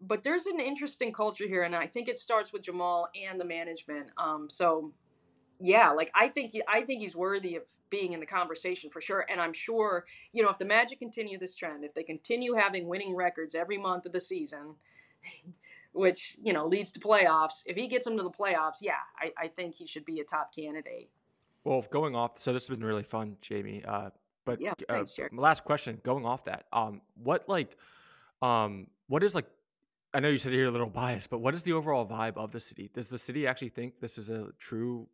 but there's an interesting culture here and i think it starts with jamahl and the management. Um, so yeah like i think he, i think he's worthy of being in the conversation for sure and i'm sure you know if the magic continue this trend if they continue having winning records every month of the season which you know leads to playoffs if he gets them to the playoffs yeah i, I think he should be a top candidate Well, going off, so this has been really fun, Jamie. Uh, but Yeah, uh, thanks, my last question, going off that, um, what like, um, what is like? I know you said you're a little biased, but what is the overall vibe of the city? Does the city actually think this is a true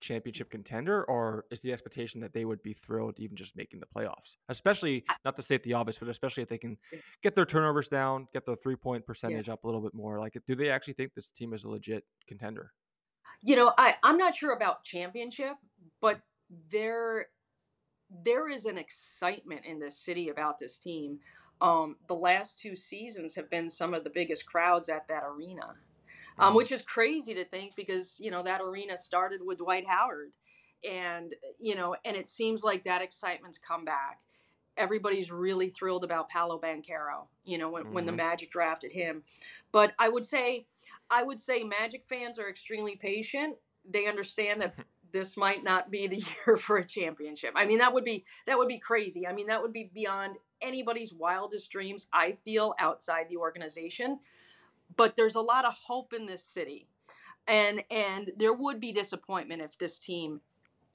championship contender, or is the expectation that they would be thrilled even just making the playoffs? Especially, not to state the obvious, but especially if they can get their turnovers down, get their three point percentage up a little bit more. Like, do they actually think this team is a legit contender? you know i i'm not sure about championship but there there is an excitement in this city about this team um the last two seasons have been some of the biggest crowds at that arena um, Mhm. which is crazy to think because you know that arena started with dwight howard and you know and it seems like that excitement's come back everybody's really thrilled about Paolo Banchero, you know, when, when the Mhm. Magic drafted him. But I would say, I would say Magic fans are extremely patient. They understand that this might not be the year for a championship. I mean, that would be that would be crazy. I mean, that would be beyond anybody's wildest dreams. I feel outside the organization, but there's a lot of hope in this city, and and there would be disappointment if this team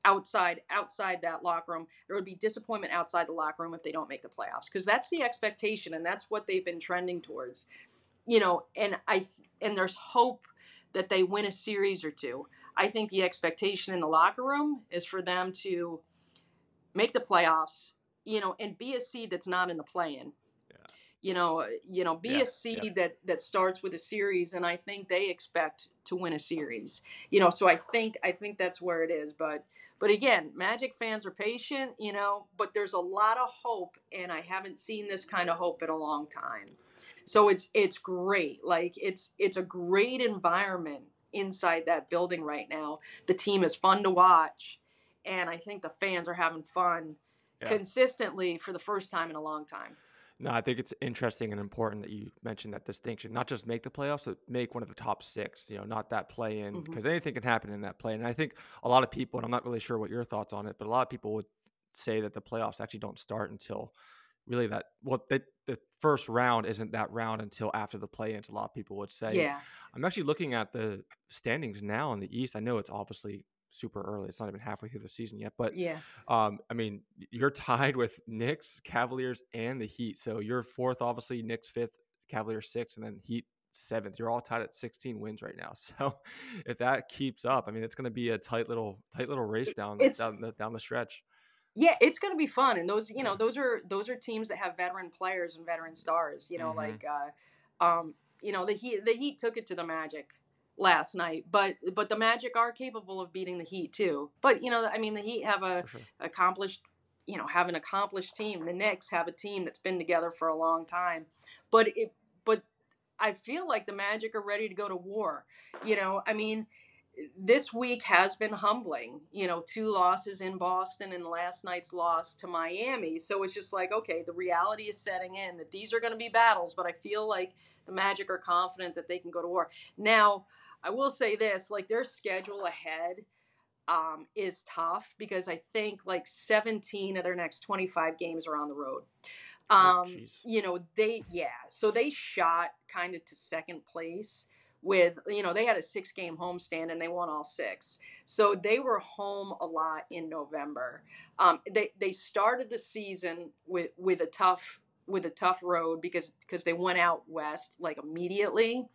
outside outside that locker room there would be disappointment outside the locker room if they don't make the playoffs because that's the expectation and that's what they've been trending towards you know and i and there's hope that they win a series or two i think the expectation in the locker room is for them to make the playoffs you know and be a seed that's not in the play-in. You know uh, you know be Yeah, a seed that that starts with a series and i think they expect to win a series. You know so i think i think that's where it is but but again magic fans are patient you know but there's a lot of hope and i haven't seen this kind of hope in a long time. So it's it's great like it's it's a great environment inside that building right now. The team is fun to watch and i think the fans are having fun Yeah. consistently for the first time in a long time No, I think it's interesting and important that you mentioned that distinction. Not just make the playoffs, but make one of the top six. You know, not that play in because mm-hmm. anything can happen in that play. And I think a lot of people, and I'm not really sure what your thoughts on it, but a lot of people would say that the playoffs actually don't start until really that well the, the first round isn't that round until after the play-ins. A lot of people would say. Yeah. I'm actually looking at the standings now in the East. I know it's obviously super early. It's not even halfway through the season yet, but Yeah. um, I mean, you're tied with Knicks, Cavaliers, and the Heat. So you're fourth, obviously. Knicks fifth, Cavaliers sixth, and then Heat seventh. You're all tied at 16 wins right now. So if that keeps up, I mean, it's going to be a tight little, tight little race down It's- down the, down the stretch. Yeah, it's going to be fun, and those, you know, those are those are teams that have veteran players and veteran stars. You know, Mhm. like, uh, um, you know, the Heat, the Heat took it to the Magic last night, but but the Magic are capable of beating the Heat too. But you know, I mean, the Heat have a sure. accomplished, you know, have an accomplished team. The Knicks have a team that's been together for a long time, but it, but I feel like the Magic are ready to go to war. You know, I mean, this week has been humbling. You know, two losses in Boston and last night's loss to Miami. So it's just like, okay, the reality is setting in that these are going to be battles, but I feel like the Magic are confident that they can go to war. Now, I will say this like their schedule ahead um, is tough because I think like 17 of their next 25 games are on the road. Oh, Um, jeez. you know, they, yeah, so they shot kind of to second place with, you know, they had a six game homestand and they won all six. So they were home a lot in November. Um, they, they started the season with, with a tough, with a tough road because, because they went out west like immediately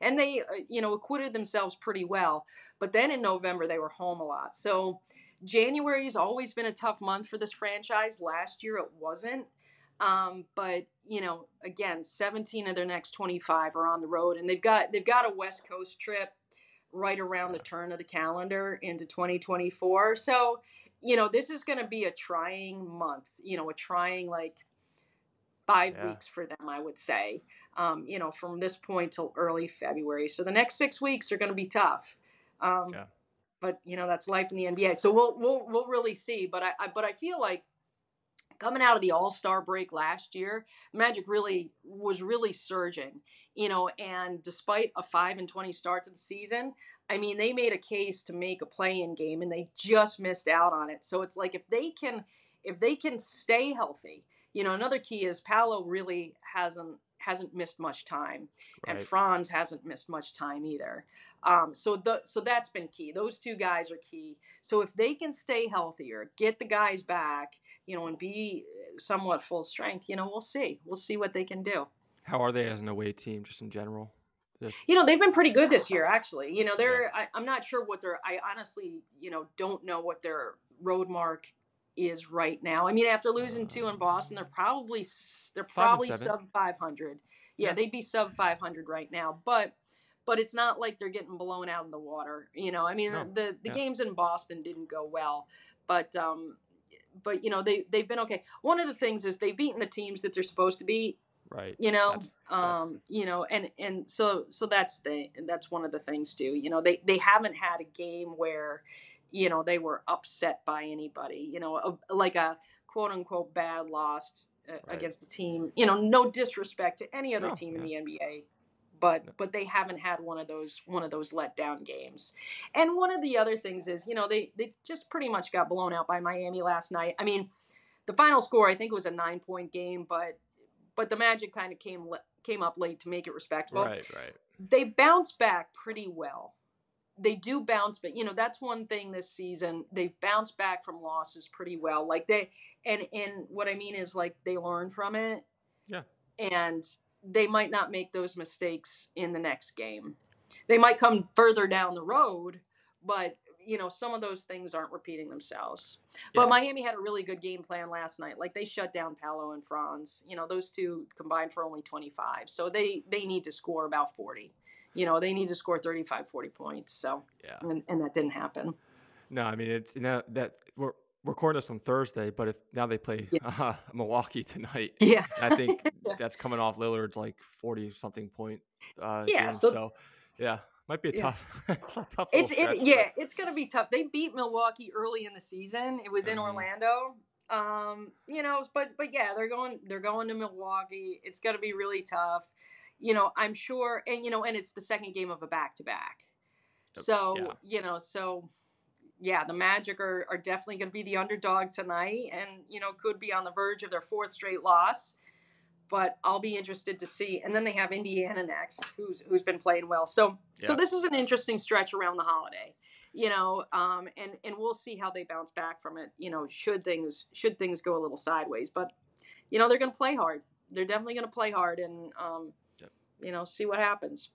and they, uh, you know, acquitted themselves pretty well. But then in November, they were home a lot. So January has always been a tough month for this franchise. Last year, it wasn't. Um, but you know, again, 17 of their next 25 are on the road, and they've got they've got a West Coast trip right around the turn of the calendar into 2024. So, you know, this is going to be a trying month. You know, a trying like five Yeah. weeks for them, I would say. Um, you know, from this point till early February. So the next six weeks are going to be tough. Um, Yeah. But you know, that's life in the NBA. So we'll we'll we'll really see. But I, I but I feel like coming out of the All Star break last year, Magic really was really surging, you know. And despite a five and twenty start to the season, I mean, they made a case to make a play-in game, and they just missed out on it. So it's like if they can, if they can stay healthy, you know. Another key is Paolo really hasn't hasn't missed much time, and Franz hasn't missed much time either. Um, so the so that's been key. Those two guys are key. So if they can stay healthier, get the guys back, you know, and be somewhat full strength, you know, we'll see. We'll see what they can do. How are they as an away team, just in general? Just You know, they've been pretty good this year, actually. You know, they're I, I'm not sure what their I honestly, you know, don't know what their road mark is right now. I mean, after losing two in Boston, they're probably they're probably sub 500. Yeah, Yeah. they'd be sub 500 right now, but but it's not like they're getting blown out in the water. You know, I mean, No. the the Yeah. games in Boston didn't go well, but um but you know, they they've been okay. One of the things is they've beaten the teams that they're supposed to beat right. you know That's- um you know and and so so that's the that's one of the things too you know they they haven't had a game where you know they were upset by anybody you know a, like a quote unquote bad loss uh, Right. against the team you know no disrespect to any other No, team yeah. in the NBA but No. but they haven't had one of those one of those letdown games and one of the other things is you know they they just pretty much got blown out by Miami last night i mean the final score i think was a 9 point game but but the magic kind of came came up late to make it respectable right, right. they bounced back pretty well they do bounce but you know that's one thing this season they've bounced back from losses pretty well like they and and what i mean is like they learn from it Yeah. and they might not make those mistakes in the next game they might come further down the road but you know some of those things aren't repeating themselves but Yeah. miami had a really good game plan last night like they shut down Paolo and franz you know those two combined for only 25 so they they need to score about 40 you know they need to score 35 40 points so Yeah. and, and that didn't happen No, I mean it's you now that we're recording this on Thursday, but if now they play Yeah. uh, Milwaukee tonight, yeah I think Yeah. that's coming off Lillard's like forty something point. Uh, Yeah, game, so- so, yeah, might be a Yeah. tough, it's a tough. it's it, yeah it's gonna be tough they beat milwaukee early in the season it was in Mhm. orlando um you know but but yeah they're going they're going to milwaukee it's gonna be really tough you know i'm sure and you know and it's the second game of a back to back so yeah. you know so yeah, the Magic are, are definitely going to be the underdog tonight and, you know, could be on the verge of their fourth straight loss. But I'll be interested to see. And then they have Indiana next, who's who's been playing well. So yeah. so this is an interesting stretch around the holiday, you know, um, and and we'll see how they bounce back from it. You know, should things should things go a little sideways, but you know they're going to play hard. They're definitely going to play hard, and um, yep. you know, see what happens.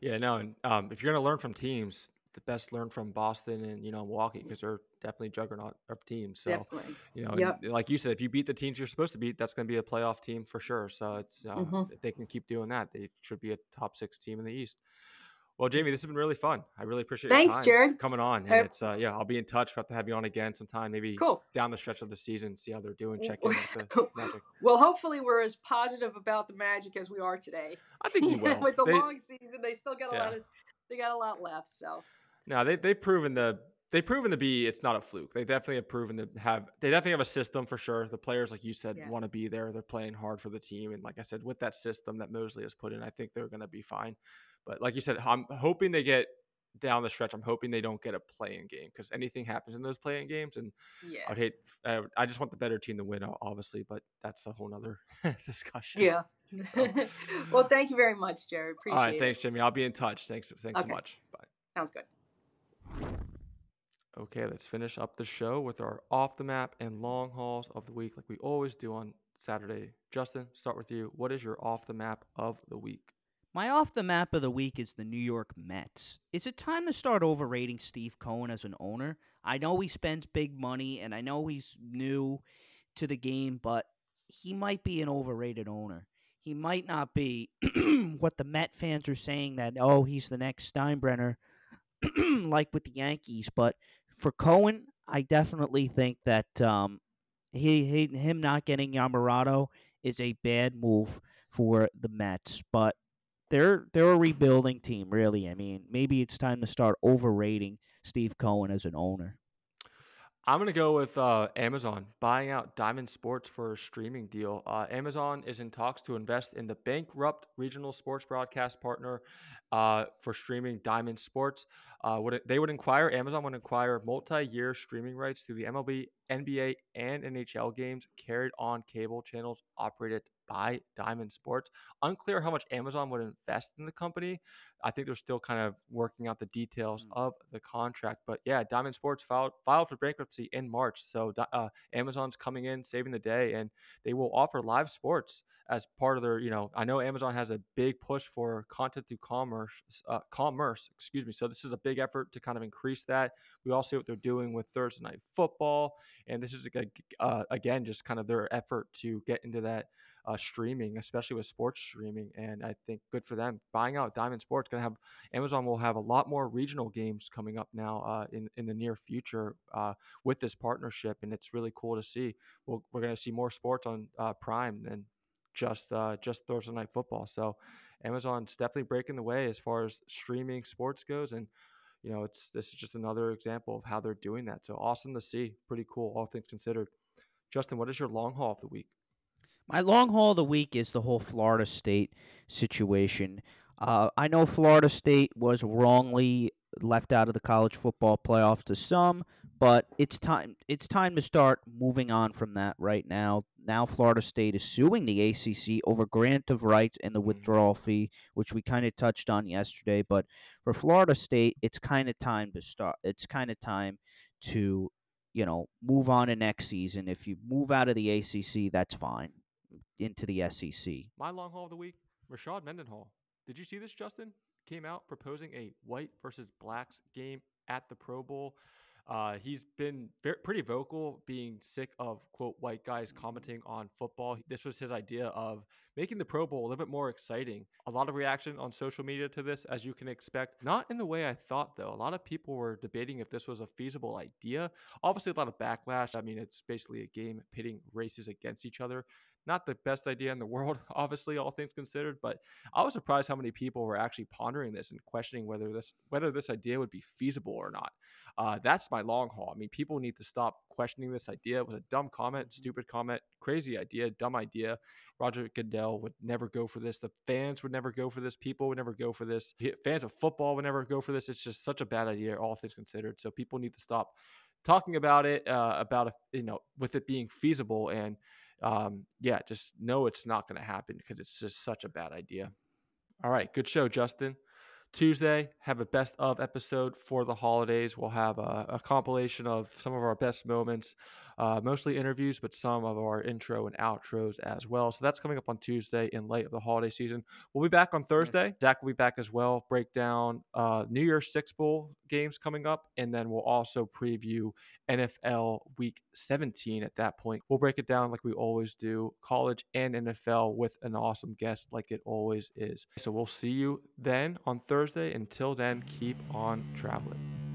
Yeah, no, and um, if you're going to learn from teams, the best learn from Boston and you know Milwaukee because they're definitely juggernaut of teams. So definitely. you know, yep. like you said, if you beat the teams you're supposed to beat, that's going to be a playoff team for sure. So it's uh, mm-hmm. if they can keep doing that, they should be a top six team in the East. Well, Jamie, this has been really fun. I really appreciate Thanks, Jared. coming on. And it's uh, yeah, I'll be in touch. We'll have to have you on again sometime, maybe cool. down the stretch of the season, see how they're doing, check in with the Magic. Well, hopefully we're as positive about the Magic as we are today. I think you will. it's a they, long season. They still got a yeah. lot of they got a lot left. So no, they they've proven the they've proven to be it's not a fluke. They definitely have proven to have they definitely have a system for sure. The players, like you said, yeah. want to be there. They're playing hard for the team, and like I said, with that system that Mosley has put in, I think they're going to be fine. But like you said, I'm hoping they get down the stretch. I'm hoping they don't get a play-in game because anything happens in those play-in games, and yeah. I'd hate. Uh, I just want the better team to win, obviously, but that's a whole nother discussion. Yeah. So. well, thank you very much, Jared. Appreciate it. All right, thanks, Jimmy. I'll be in touch. Thanks, thanks okay. so much. Bye. Sounds good. Okay, let's finish up the show with our off the map and long hauls of the week, like we always do on Saturday. Justin, start with you. What is your off the map of the week? My off the map of the week is the New York Mets. Is it time to start overrating Steve Cohen as an owner? I know he spends big money and I know he's new to the game, but he might be an overrated owner. He might not be what the Met fans are saying that, oh, he's the next Steinbrenner, like with the Yankees, but for Cohen, I definitely think that um, he, he him not getting Yamamoto is a bad move for the Mets. But they're they're a rebuilding team, really. I mean, maybe it's time to start overrating Steve Cohen as an owner. I'm to go with uh, Amazon buying out Diamond Sports for a streaming deal. Uh, Amazon is in talks to invest in the bankrupt regional sports broadcast partner uh, for streaming Diamond Sports. Uh, would it, they would inquire, Amazon would acquire multi-year streaming rights to the MLB, NBA, and NHL games carried on cable channels operated by Diamond Sports. Unclear how much Amazon would invest in the company. I think they're still kind of working out the details mm-hmm. of the contract. But yeah, Diamond Sports filed filed for bankruptcy in March, so uh, Amazon's coming in, saving the day, and they will offer live sports as part of their. You know, I know Amazon has a big push for content through commerce, uh, commerce. Excuse me. So this is a big effort to kind of increase that. We all see what they're doing with Thursday night football, and this is uh, again just kind of their effort to get into that uh, streaming, especially with sports streaming. And I think good for them. Buying out Diamond Sports going to have Amazon will have a lot more regional games coming up now uh, in in the near future uh, with this partnership, and it's really cool to see. we we are going to see more sports on uh, Prime than just uh, just Thursday night football. So Amazon's definitely breaking the way as far as streaming sports goes, and you know it's this is just another example of how they're doing that. So awesome to see. Pretty cool, all things considered. Justin, what is your long haul of the week? My long haul of the week is the whole Florida State situation. Uh, I know Florida State was wrongly left out of the college football playoffs to some, but it's time it's time to start moving on from that right now. Now Florida State is suing the ACC over grant of rights and the mm-hmm. withdrawal fee, which we kind of touched on yesterday. But for Florida State, it's kind of time to start. It's kind of time to you know move on to next season. If you move out of the ACC, that's fine into the SEC. My long haul of the week, Rashad Mendenhall. Did you see this, Justin? Came out proposing a white versus blacks game at the Pro Bowl. Uh, he's been very, pretty vocal, being sick of quote white guys commenting on football. This was his idea of making the Pro Bowl a little bit more exciting. A lot of reaction on social media to this, as you can expect. Not in the way I thought, though. A lot of people were debating if this was a feasible idea. Obviously, a lot of backlash. I mean, it's basically a game pitting races against each other. Not the best idea in the world, obviously, all things considered, but I was surprised how many people were actually pondering this and questioning whether this whether this idea would be feasible or not. Uh, that's my long haul. I mean, people need to stop questioning this idea. It was a dumb comment, mm-hmm. stupid comment, crazy idea, dumb idea. Roger Goodell would never go for this. The fans would never go for this. People would never go for this. Fans of football would never go for this. It's just such a bad idea, all things considered. So people need to stop talking about it, uh, about you know, with it being feasible, and um, yeah, just know it's not going to happen because it's just such a bad idea. All right, good show, Justin. Tuesday, have a best of episode for the holidays. We'll have a, a compilation of some of our best moments, uh, mostly interviews, but some of our intro and outros as well. So that's coming up on Tuesday in light of the holiday season. We'll be back on Thursday. Zach will be back as well. Break down uh, New Year's Six Bowl games coming up, and then we'll also preview NFL Week 17 at that point. We'll break it down like we always do, college and NFL, with an awesome guest like it always is. So we'll see you then on Thursday. Until then, keep on traveling.